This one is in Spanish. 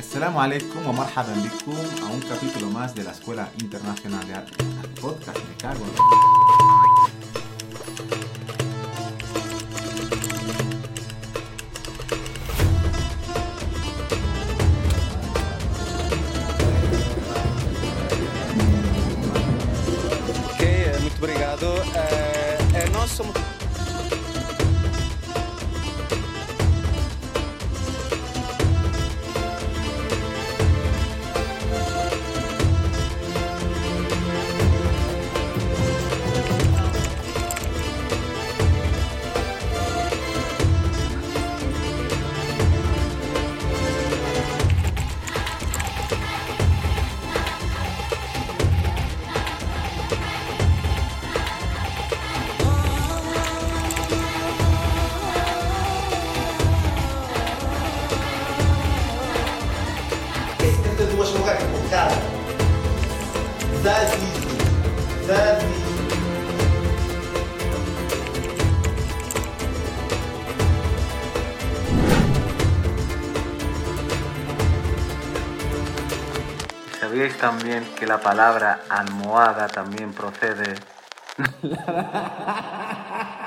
Assalamu alaikum wa marhaban bikum a un capítulo más de la Escuela Internacional de Arte. Podcast, me cago en... Ok, eh, muito obrigado. Eh, eh, cara. Davi. Davi. ¿Sabíais también que la palabra almohada también procede